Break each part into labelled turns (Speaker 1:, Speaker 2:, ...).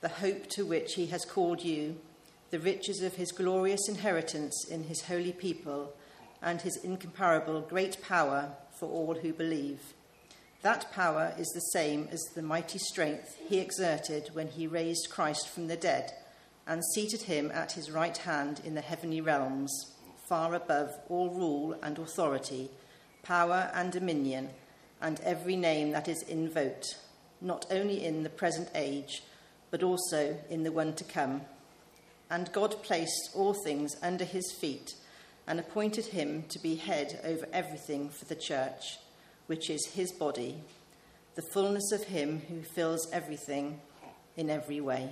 Speaker 1: the hope to which he has called you, the riches of his glorious inheritance in his holy people, and his incomparable great power for all who believe. That power is the same as the mighty strength he exerted when he raised Christ from the dead and seated him at his right hand in the heavenly realms, far above all rule and authority, power and dominion, and every name that is invoked, not only in the present age but also in the one to come. And God placed all things under his feet and appointed him to be head over everything for the church, which is his body, the fullness of him who fills everything in every way.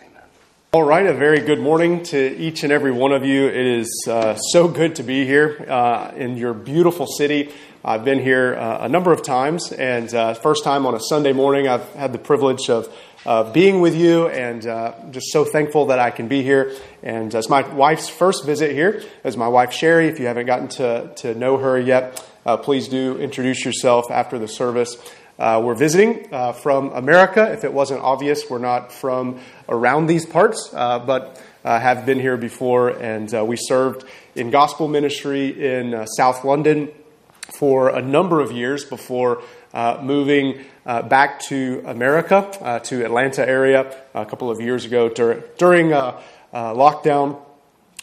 Speaker 2: Amen. All right, a very good morning to each and every one of you. It is uh, so good to be here uh, in your beautiful city. I've been here uh, a number of times, and uh, first time on a Sunday morning, I've had the privilege of being with you, and uh, just so thankful that I can be here. And it's my wife's first visit here. As my wife Sherry, if you haven't gotten to, to know her yet, uh, please do introduce yourself after the service. Uh, we're visiting uh, from America. If it wasn't obvious, we're not from around these parts, uh, but have been here before. And we served in gospel ministry in South London for a number of years before uh, moving uh, back to America, uh, to Atlanta area a couple of years ago dur- during uh, uh, lockdown,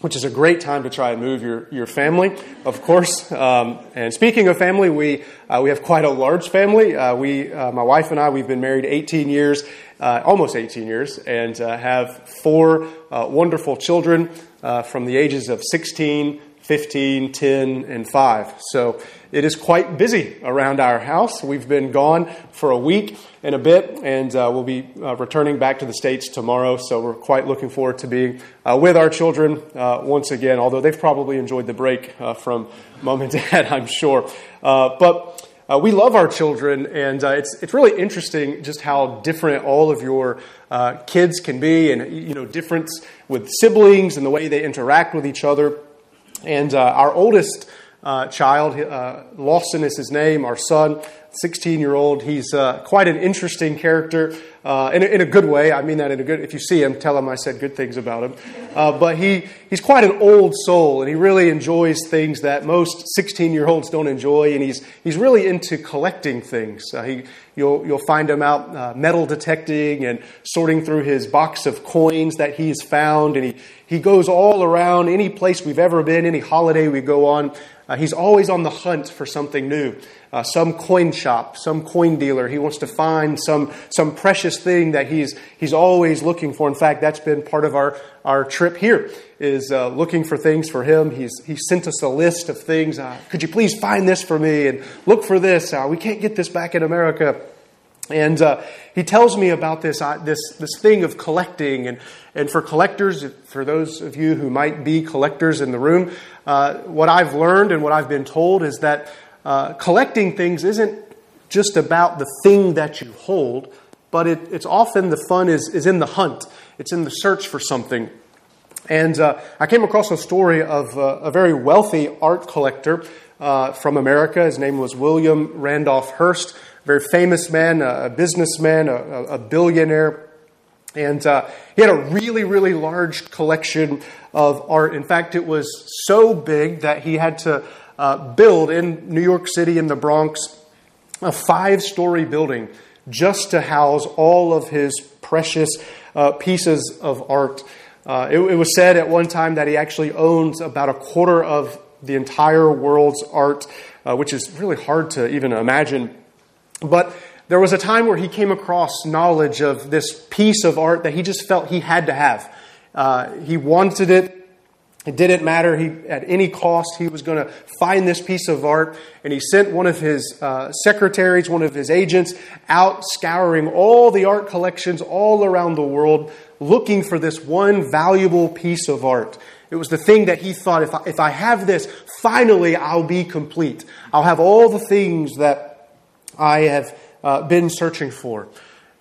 Speaker 2: which is a great time to try and move your, your family, of course. Um, and speaking of family, we, uh, we have quite a large family. Uh, we, uh, my wife and I, we've been married 18 years, uh, almost 18 years, and have four wonderful children from the ages of 16, 15, 10, and 5. So it is quite busy around our house. We've been gone for a week and a bit, and uh, we'll be uh, returning back to the States tomorrow. So we're quite looking forward to being uh, with our children uh, once again, although they've probably enjoyed the break uh, from mom and dad, I'm sure. Uh, but we love our children, and it's, it's really interesting just how different all of your kids can be, and you know, difference with siblings and the way they interact with each other. And uh, our oldest uh, child. Uh, Lawson is his name, our son, 16 year old. He's uh, quite an interesting character uh, in, a, in, a, good way. I mean that in a good, if you see him, tell him I said good things about him. Uh, but he, he's quite an old soul, and he really enjoys things that most 16 year olds don't enjoy, and he's, he's really into collecting things. Uh, he, you'll, you'll find him out metal detecting and sorting through his box of coins that he's found, and he, he goes all around any place we've ever been, any holiday we go on. Uh, he's always on the hunt for something new. Uh, some coin shop, some coin dealer. He wants to find some, some precious thing that he's, he's always looking for. In fact, that's been part of our, our trip here, is uh, looking for things for him. He's, he sent us a list of things. Uh, could you please find this for me and look for this? Uh, we can't get this back in America. And uh, he tells me about this, uh, this, this thing of collecting. And, and for collectors, for those of you who might be collectors in the room, uh, what I've learned and what I've been told is that uh, collecting things isn't just about the thing that you hold, but it, it's often the fun is, is in the hunt, it's in the search for something. And uh, I came across a story of uh, a very wealthy art collector from America. His name was William Randolph Hearst very famous man, a businessman, a, a billionaire. And uh, he had a really, really large collection of art. In fact, it was so big that he had to uh, build in New York City, in the Bronx, a five story building just to house all of his precious uh, pieces of art. Uh, it, it was said at one time that he actually owns about a quarter of the entire world's art, uh, which is really hard to even imagine but there was a time where he came across knowledge of this piece of art that he just felt he had to have. Uh, he wanted it. It didn't matter. He, at any cost, he was going to find this piece of art. And he sent one of his uh, secretaries, one of his agents, out scouring all the art collections all around the world, looking for this one valuable piece of art. It was the thing that he thought if I, if I have this, finally I'll be complete. I'll have all the things that I have uh, been searching for.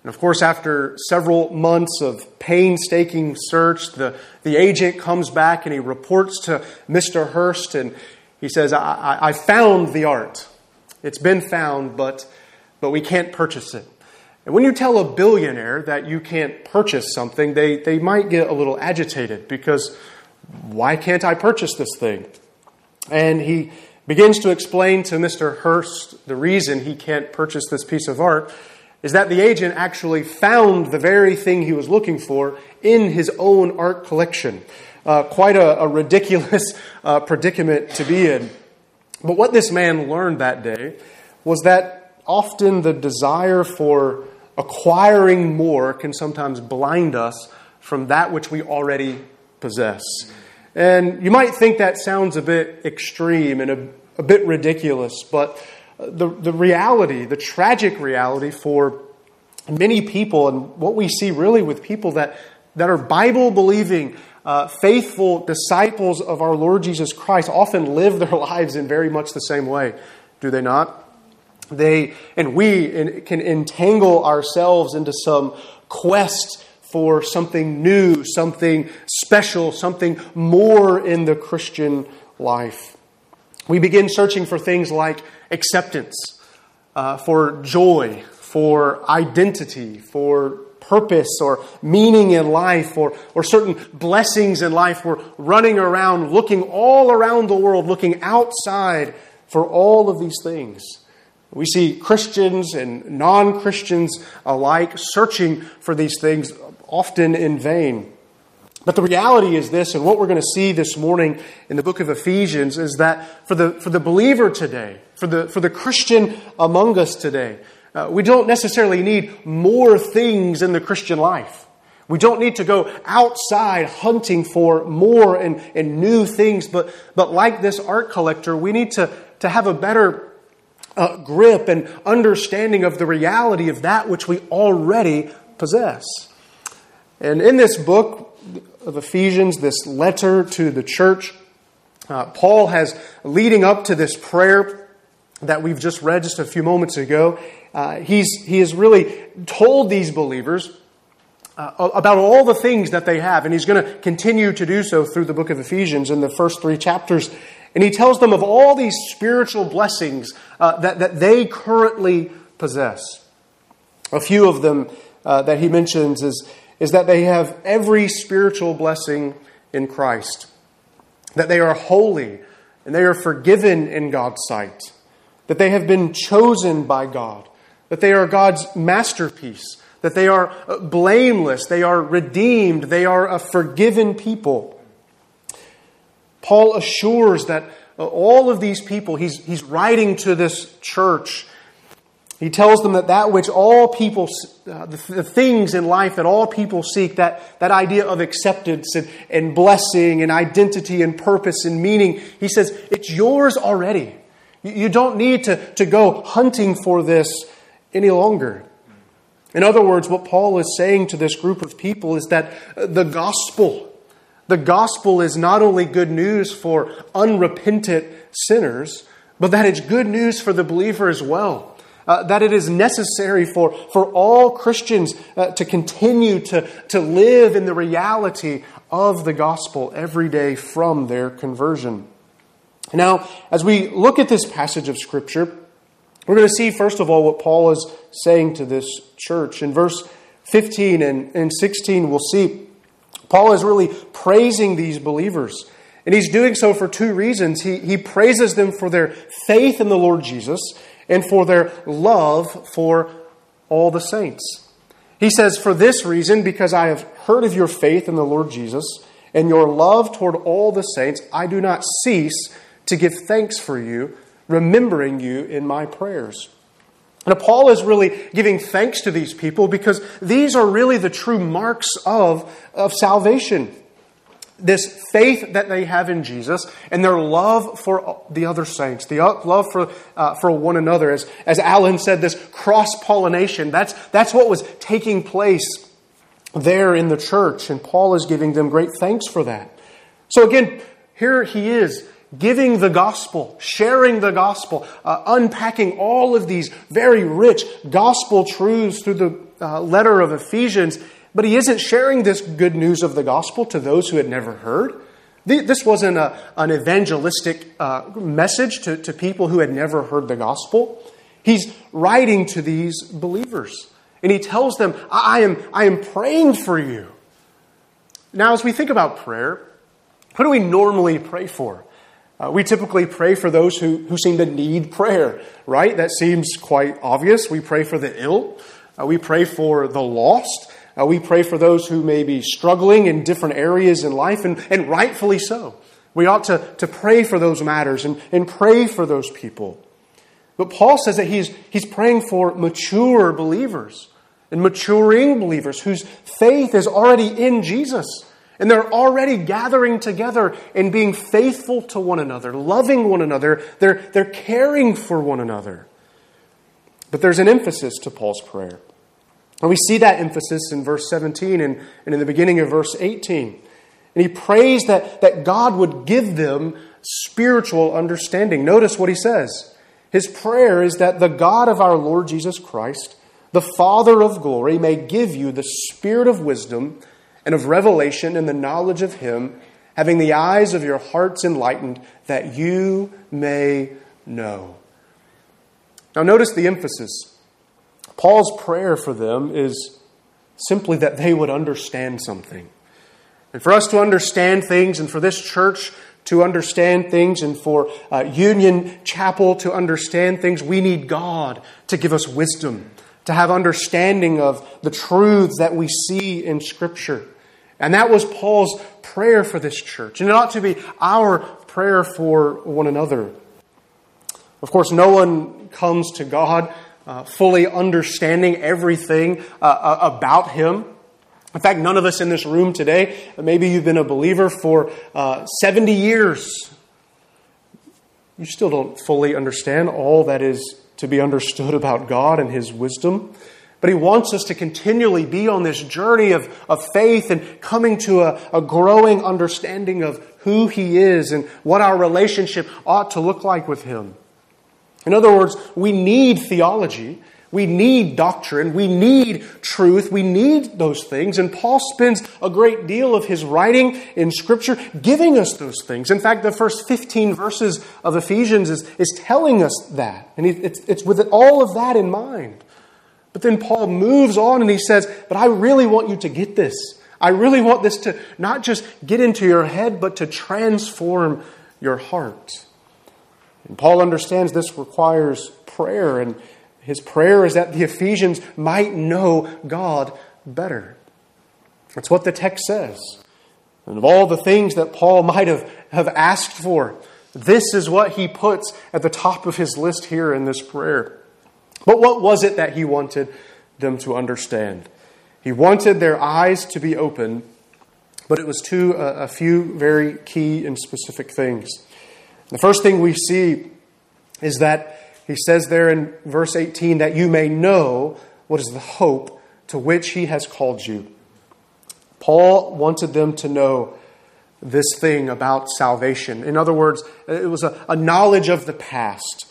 Speaker 2: And of course, after several months of painstaking search, the, the agent comes back and he reports to Mr. Hearst and he says, I, I, I found the art. It's been found, but, but we can't purchase it. And when you tell a billionaire that you can't purchase something, they, they might get a little agitated because why can't I purchase this thing? And he begins to explain to Mr. Hearst the reason he can't purchase this piece of art is that the agent actually found the very thing he was looking for in his own art collection. Uh, quite a, a ridiculous uh, predicament to be in. But what this man learned that day was that often the desire for acquiring more can sometimes blind us from that which we already possess. And you might think that sounds a bit extreme and a, a bit ridiculous, but the, the reality, the tragic reality for many people, and what we see really with people that, that are Bible believing, uh, faithful disciples of our Lord Jesus Christ, often live their lives in very much the same way, do they not? They and we can entangle ourselves into some quest for something new, something special, something more in the Christian life. We begin searching for things like acceptance, uh, for joy, for identity, for purpose or meaning in life or, or certain blessings in life. We're running around, looking all around the world, looking outside for all of these things. We see Christians and non Christians alike searching for these things, often in vain. But the reality is this, and what we're going to see this morning in the book of Ephesians is that for the, for the believer today, for the, for the Christian among us today, uh, we don't necessarily need more things in the Christian life. We don't need to go outside hunting for more and, and new things, but, but like this art collector, we need to, to have a better uh, grip and understanding of the reality of that which we already possess. And in this book, of Ephesians, this letter to the church, uh, Paul has, leading up to this prayer that we've just read just a few moments ago, uh, he's, he has really told these believers uh, about all the things that they have, and he's going to continue to do so through the book of Ephesians in the first three chapters. And he tells them of all these spiritual blessings uh, that, that they currently possess. A few of them uh, that he mentions is is that they have every spiritual blessing in Christ, that they are holy and they are forgiven in God's sight, that they have been chosen by God, that they are God's masterpiece, that they are blameless, they are redeemed, they are a forgiven people. Paul assures that all of these people, he's, he's writing to this church he tells them that that which all people, uh, the, things in life that all people seek, that, that idea of acceptance and, and blessing and identity and purpose and meaning, he says, it's yours already. You, you don't need to, to go hunting for this any longer. In other words, what Paul is saying to this group of people is that the gospel, the gospel is not only good news for unrepentant sinners, but that it's good news for the believer as well uh, that it is necessary for, for all Christians uh, to continue to, to live in the reality of the gospel every day from their conversion. Now, as we look at this passage of Scripture, we're going to see, first of all, what Paul is saying to this church. In verse 15 and, and 16, we'll see Paul is really praising these believers. And he's doing so for two reasons. He, he praises them for their faith in the Lord Jesus, and for their love for all the saints. He says, For this reason, because I have heard of your faith in the Lord Jesus and your love toward all the saints, I do not cease to give thanks for you, remembering you in my prayers. Now, Paul is really giving thanks to these people because these are really the true marks of, of salvation. This faith that they have in Jesus and their love for the other saints, the love for, uh, for one another. As, as Alan said, this cross pollination, that's, that's what was taking place there in the church, and Paul is giving them great thanks for that. So again, here he is giving the gospel, sharing the gospel, uh, unpacking all of these very rich gospel truths through the uh, letter of Ephesians. But he isn't sharing this good news of the gospel to those who had never heard. This wasn't a, an evangelistic uh, message to, to people who had never heard the gospel. He's writing to these believers. And he tells them, I am, I am praying for you. Now, as we think about prayer, what do we normally pray for? Uh, we typically pray for those who, who seem to need prayer, right? That seems quite obvious. We pray for the ill, uh, we pray for the lost, uh, we pray for those who may be struggling in different areas in life, and, and rightfully so. We ought to, to pray for those matters and, and pray for those people. But Paul says that he's, he's praying for mature believers and maturing believers whose faith is already in Jesus. And they're already gathering together and being faithful to one another, loving one another. They're, they're caring for one another. But there's an emphasis to Paul's prayer. And we see that emphasis in verse 17 and, and in the beginning of verse 18. And he prays that, that God would give them spiritual understanding. Notice what he says. His prayer is that the God of our Lord Jesus Christ, the Father of glory, may give you the spirit of wisdom and of revelation and the knowledge of him, having the eyes of your hearts enlightened, that you may know. Now, notice the emphasis. Paul's prayer for them is simply that they would understand something. And for us to understand things, and for this church to understand things, and for uh, Union Chapel to understand things, we need God to give us wisdom, to have understanding of the truths that we see in Scripture. And that was Paul's prayer for this church. And it ought to be our prayer for one another. Of course, no one comes to God uh, fully understanding everything uh, uh, about Him. In fact, none of us in this room today, maybe you've been a believer for uh, 70 years, you still don't fully understand all that is to be understood about God and His wisdom. But He wants us to continually be on this journey of, of faith and coming to a, a growing understanding of who He is and what our relationship ought to look like with Him. In other words, we need theology. We need doctrine. We need truth. We need those things. And Paul spends a great deal of his writing in Scripture giving us those things. In fact, the first 15 verses of Ephesians is, is telling us that. And it's, it's with all of that in mind. But then Paul moves on and he says, But I really want you to get this. I really want this to not just get into your head, but to transform your heart. And Paul understands this requires prayer, and his prayer is that the Ephesians might know God better. That's what the text says. And of all the things that Paul might have, have asked for, this is what he puts at the top of his list here in this prayer. But what was it that he wanted them to understand? He wanted their eyes to be open, but it was to a, a few very key and specific things. The first thing we see is that he says there in verse 18 that you may know what is the hope to which he has called you. Paul wanted them to know this thing about salvation. In other words, it was a, a knowledge of the past.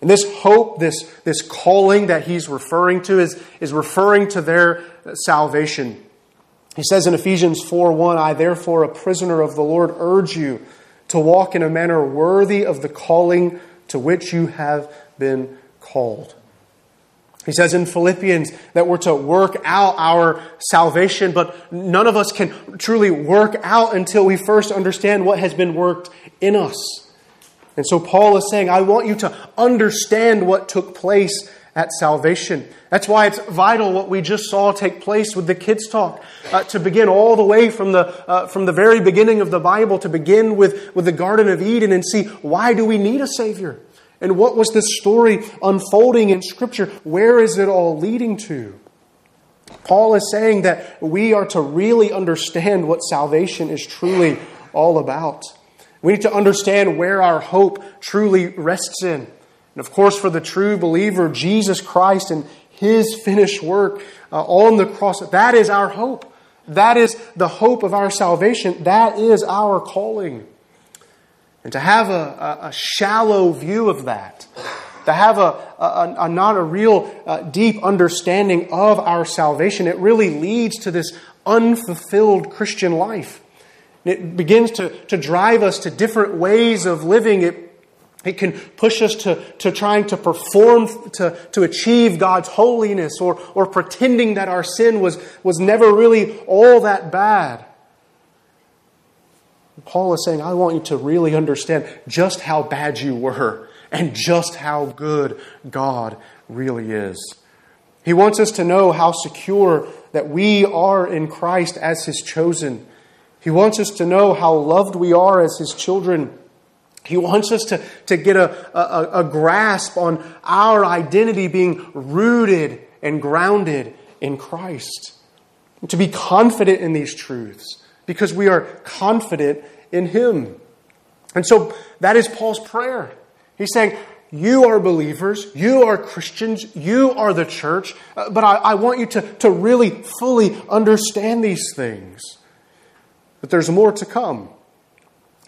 Speaker 2: And this hope, this, this calling that he's referring to, is, is referring to their salvation. He says in Ephesians 4 1, I therefore, a prisoner of the Lord, urge you to walk in a manner worthy of the calling to which you have been called. He says in Philippians that we're to work out our salvation, but none of us can truly work out until we first understand what has been worked in us. And so Paul is saying, I want you to understand what took place at salvation. That's why it's vital what we just saw take place with the kids' talk. Uh, to begin all the way from the, uh, from the very beginning of the Bible, to begin with, with the Garden of Eden and see why do we need a Savior? And what was this story unfolding in Scripture? Where is it all leading to? Paul is saying that we are to really understand what salvation is truly all about. We need to understand where our hope truly rests in. And of course, for the true believer, Jesus Christ and his finished work uh, on the cross, that is our hope. That is the hope of our salvation. That is our calling. And to have a, a, a shallow view of that, to have a, a, a not a real uh, deep understanding of our salvation, it really leads to this unfulfilled Christian life. It begins to, to drive us to different ways of living. It, it can push us to, to trying to perform, to, to achieve God's holiness, or, or pretending that our sin was, was never really all that bad. Paul is saying, I want you to really understand just how bad you were and just how good God really is. He wants us to know how secure that we are in Christ as His chosen. He wants us to know how loved we are as His children. He wants us to, to get a, a, a grasp on our identity being rooted and grounded in Christ. To be confident in these truths because we are confident in Him. And so that is Paul's prayer. He's saying, You are believers, you are Christians, you are the church, uh, but I, I want you to, to really fully understand these things. But there's more to come.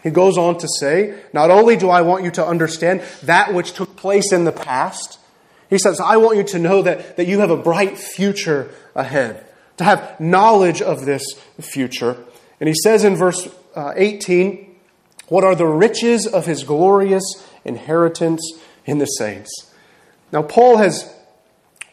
Speaker 2: He goes on to say, Not only do I want you to understand that which took place in the past, he says, I want you to know that, that you have a bright future ahead, to have knowledge of this future. And he says in verse uh, 18, What are the riches of his glorious inheritance in the saints? Now, Paul has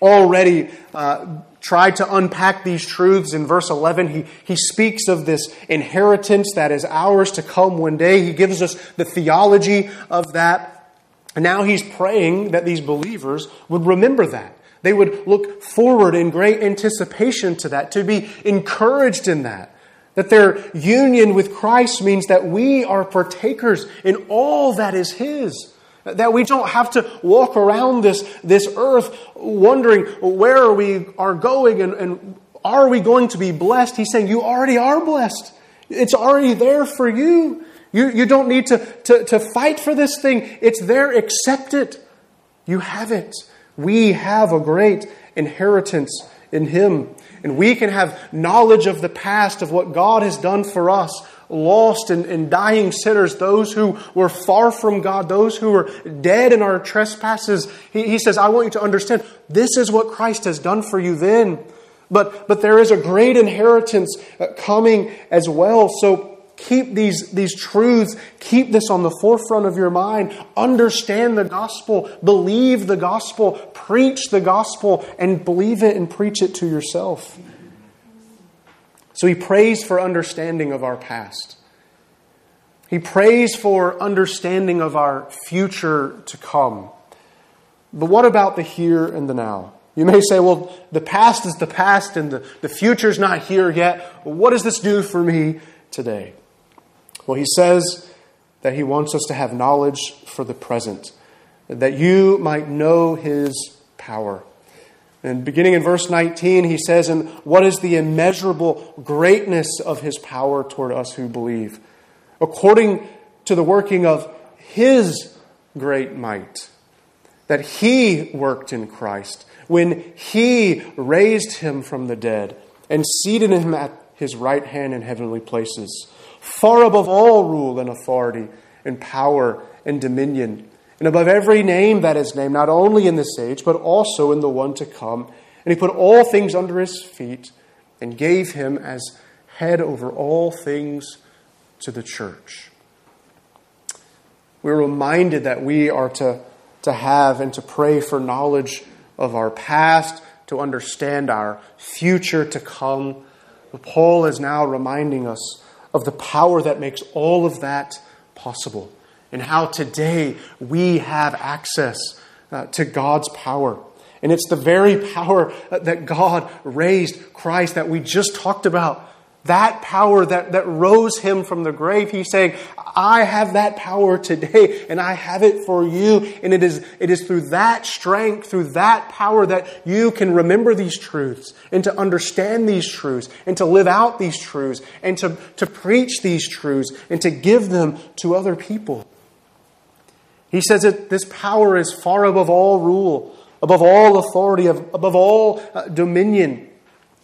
Speaker 2: already uh, tried to unpack these truths in verse 11. He, he speaks of this inheritance that is ours to come one day. He gives us the theology of that. And now he's praying that these believers would remember that. They would look forward in great anticipation to that, to be encouraged in that. That their union with Christ means that we are partakers in all that is His. That we don't have to walk around this, this earth wondering where we are going and, and are we going to be blessed. He's saying you already are blessed. It's already there for you. You, you don't need to, to, to fight for this thing. It's there. Accept it. You have it. We have a great inheritance in Him. And we can have knowledge of the past, of what God has done for us, lost and, and dying sinners, those who were far from God, those who were dead in our trespasses. He, he says, I want you to understand this is what Christ has done for you then. But, but there is a great inheritance uh, coming as well. So keep these, these truths, keep this on the forefront of your mind. Understand the gospel, believe the gospel, preach the gospel, and believe it and preach it to yourself. So he prays for understanding of our past. He prays for understanding of our future to come. But what about the here and the now? You may say, well, the past is the past and the, the future's not here yet. What does this do for me today? Well, he says that he wants us to have knowledge for the present, that you might know his power. And beginning in verse 19, he says, And what is the immeasurable greatness of his power toward us who believe? According to the working of his great might, that he worked in Christ when he raised him from the dead and seated him at his right hand in heavenly places, far above all rule and authority and power and dominion and above every name that is named, not only in this age, but also in the one to come. And he put all things under his feet and gave him as head over all things to the church. We're reminded that we are to, to have and to pray for knowledge of our past, to understand our future to come. But Paul is now reminding us of the power that makes all of that possible and how today we have access uh, to God's power. And it's the very power uh, that God raised Christ that we just talked about that power that, that rose him from the grave. He's saying, I have that power today and I have it for you. And it is, it is through that strength, through that power that you can remember these truths and to understand these truths and to live out these truths and to, to preach these truths and to give them to other people. He says that this power is far above all rule, above all authority, above all uh, dominion,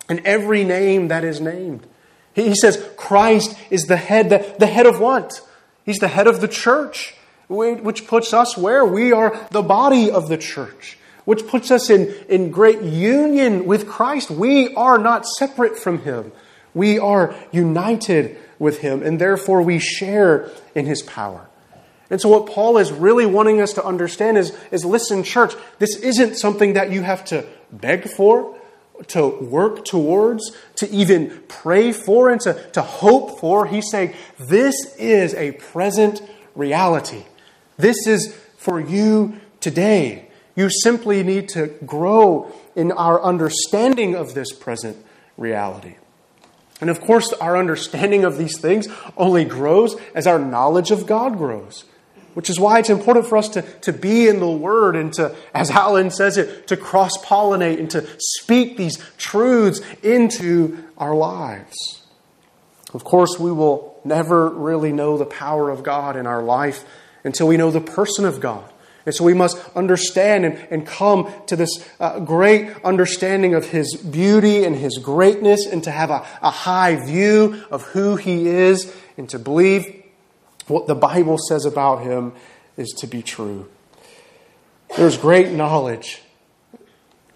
Speaker 2: and every name that is named. He says Christ is the head, the, the head of what? He's the head of the church, which puts us where? We are the body of the church, which puts us in, in great union with Christ. We are not separate from Him. We are united with Him, and therefore we share in His power. And so, what Paul is really wanting us to understand is, is listen, church, this isn't something that you have to beg for to work towards, to even pray for, and to, to hope for. He's saying this is a present reality. This is for you today. You simply need to grow in our understanding of this present reality. And of course, our understanding of these things only grows as our knowledge of God grows. Which is why it's important for us to, to be in the Word and to, as Alan says it, to cross pollinate and to speak these truths into our lives. Of course, we will never really know the power of God in our life until we know the person of God. And so we must understand and, and come to this uh, great understanding of His beauty and His greatness and to have a, a high view of who He is and to believe what the Bible says about him is to be true. There's great knowledge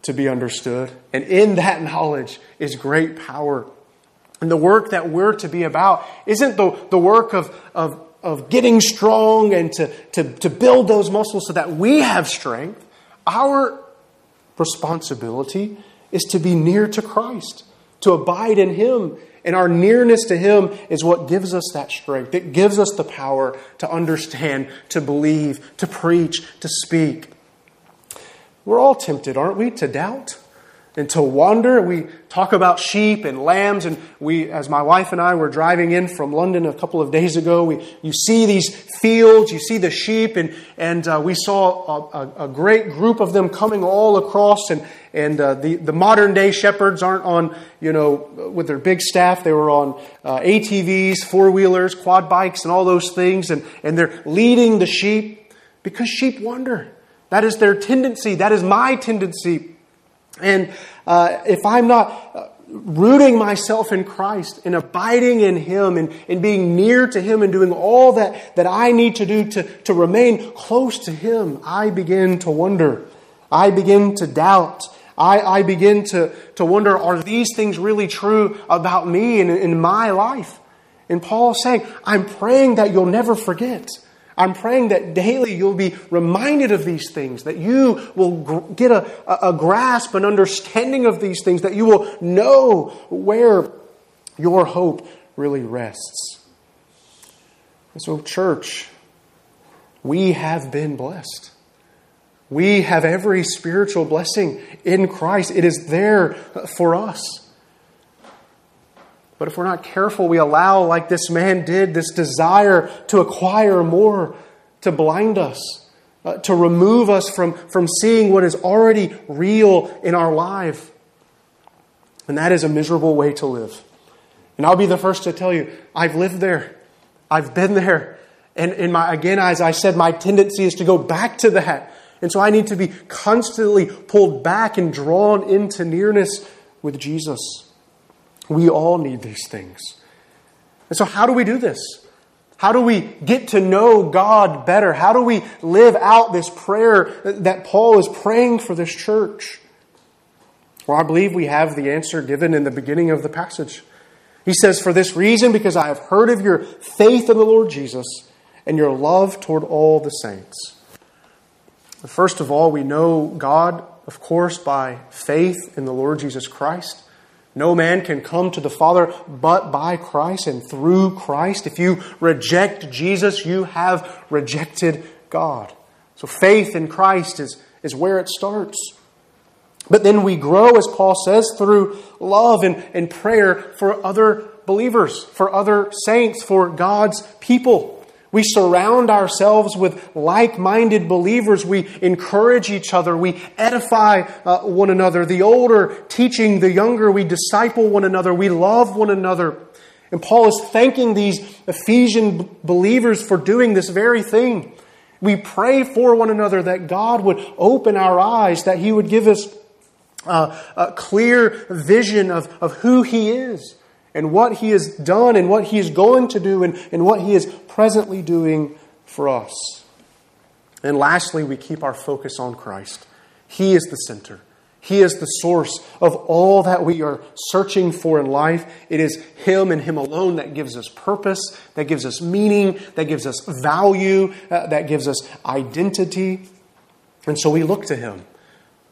Speaker 2: to be understood, and in that knowledge is great power. And the work that we're to be about isn't the, the work of, of, of getting strong and to, to, to build those muscles so that we have strength. Our responsibility is to be near to Christ, to abide in Him, and our nearness to Him is what gives us that strength. It gives us the power to understand, to believe, to preach, to speak. We're all tempted, aren't we, to doubt? And to wander. We talk about sheep and lambs, and we, as my wife and I were driving in from London a couple of days ago, we, you see these fields, you see the sheep, and, and uh, we saw a, a, great group of them coming all across, and, and uh, the, the modern day shepherds aren't on, you know, with their big staff, they were on uh, ATVs, four wheelers, quad bikes, and all those things, and, and they're leading the sheep because sheep wander. That is their tendency. That is my tendency and uh, if I'm not uh, rooting myself in Christ and abiding in Him and, and being near to Him and doing all that, that I need to do to, to remain close to Him, I begin to wonder. I begin to doubt. I, I begin to, to wonder are these things really true about me and in my life? And Paul is saying, I'm praying that you'll never forget. I'm praying that daily you'll be reminded of these things, that you will get a, a grasp, an understanding of these things, that you will know where your hope really rests. And so, church, we have been blessed. We have every spiritual blessing in Christ. It is there for us. But if we're not careful, we allow, like this man did, this desire to acquire more to blind us, uh, to remove us from, from seeing what is already real in our life. And that is a miserable way to live. And I'll be the first to tell you, I've lived there. I've been there. And in my, again, as I said, my tendency is to go back to that. And so I need to be constantly pulled back and drawn into nearness with Jesus. We all need these things. And so, how do we do this? How do we get to know God better? How do we live out this prayer that Paul is praying for this church? Well, I believe we have the answer given in the beginning of the passage. He says, For this reason, because I have heard of your faith in the Lord Jesus and your love toward all the saints. First of all, we know God, of course, by faith in the Lord Jesus Christ. No man can come to the Father but by Christ and through Christ. If you reject Jesus, you have rejected God. So faith in Christ is, is where it starts. But then we grow, as Paul says, through love and, and prayer for other believers, for other saints, for God's people. We surround ourselves with like minded believers. We encourage each other. We edify uh, one another. The older teaching the younger. We disciple one another. We love one another. And Paul is thanking these Ephesian believers for doing this very thing. We pray for one another that God would open our eyes, that He would give us uh, a clear vision of, of who He is and what He has done and what He is going to do and, and what He is presently doing for us. And lastly, we keep our focus on Christ. He is the center. He is the source of all that we are searching for in life. It is Him and Him alone that gives us purpose, that gives us meaning, that gives us value, uh, that gives us identity. And so we look to Him.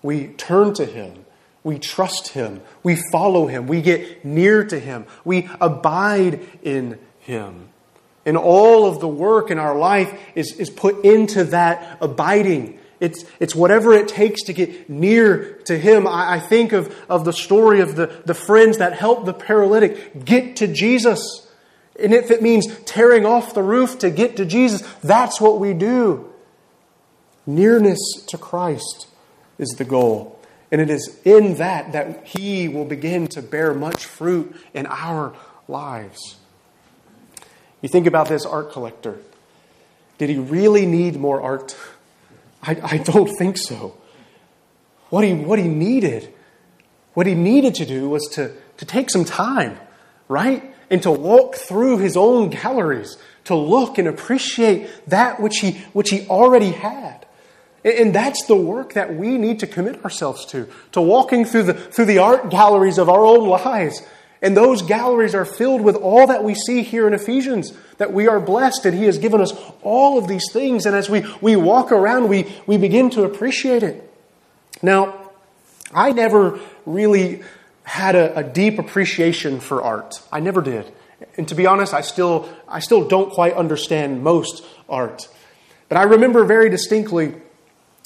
Speaker 2: We turn to Him. We trust Him. We follow Him. We get near to Him. We abide in Him. And all of the work in our life is, is put into that abiding. It's, it's whatever it takes to get near to Him. I, I think of, of the story of the, the friends that helped the paralytic get to Jesus. And if it means tearing off the roof to get to Jesus, that's what we do. Nearness to Christ is the goal. And it is in that that He will begin to bear much fruit in our lives. You think about this art collector. Did he really need more art? I, I don't think so. What he, what he needed, what he needed to do was to, to take some time, right? And to walk through his own galleries, to look and appreciate that which he, which he already had. And that's the work that we need to commit ourselves to, to walking through the, through the art galleries of our own lives and those galleries are filled with all that we see here in Ephesians, that we are blessed and He has given us all of these things. And as we, we walk around, we, we begin to appreciate it. Now, I never really had a, a deep appreciation for art. I never did. And to be honest, I still, I still don't quite understand most art. But I remember very distinctly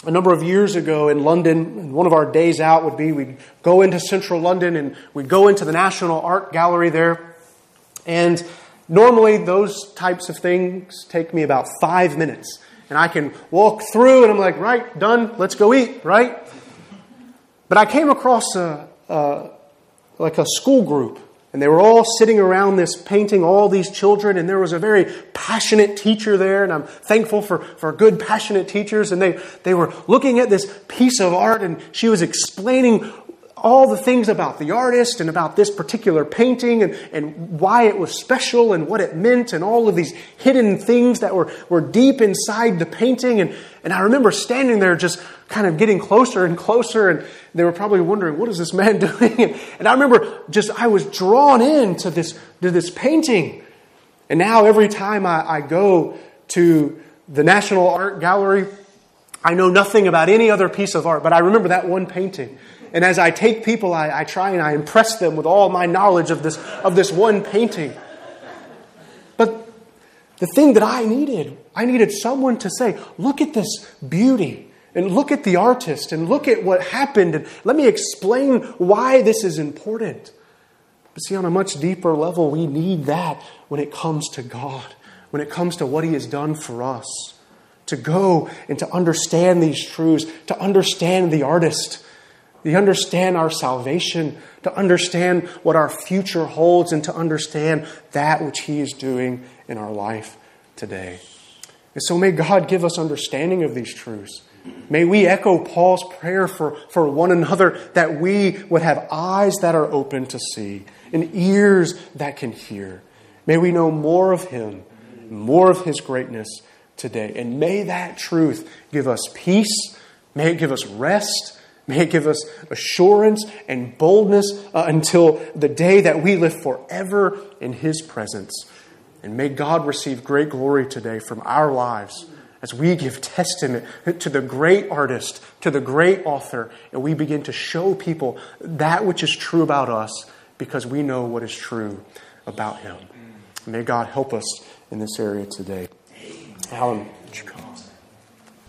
Speaker 2: a number of years ago in London, one of our days out would be we'd go into central London and we'd go into the National Art Gallery there. And normally those types of things take me about five minutes. And I can walk through and I'm like, right, done, let's go eat, right? But I came across a, a like a school group and they were all sitting around this painting, all these children, and there was a very passionate teacher there, and I'm thankful for, for good, passionate teachers. And they, they were looking at this piece of art, and she was explaining all the things about the artist and about this particular painting and, and why it was special and what it meant and all of these hidden things that were, were deep inside the painting. And, and I remember standing there just kind of getting closer and closer and they were probably wondering, what is this man doing? And, and I remember just, I was drawn into this, to this painting. And now every time I, I go to the National Art Gallery, I know nothing about any other piece of art, but I remember that one painting. And as I take people, I, I try and I impress them with all my knowledge of this, of this one painting. But the thing that I needed, I needed someone to say, look at this beauty. And look at the artist and look at what happened and let me explain why this is important. But see, on a much deeper level, we need that when it comes to God, when it comes to what He has done for us. To go and to understand these truths, to understand the artist, to understand our salvation, to understand what our future holds, and to understand that which He is doing in our life today. And so may God give us understanding of these truths. May we echo Paul's prayer for, for one another that we would have eyes that are open to see and ears that can hear. May we know more of Him, more of His greatness today. And may that truth give us peace, may it give us rest May it give us assurance and boldness uh, until the day that we live forever in His presence. And may God receive great glory today from our lives as we give testament to the great artist, to the great author, and we begin to show people that which is true about us because we know what is true about Him. May God help us in this area today. Alan?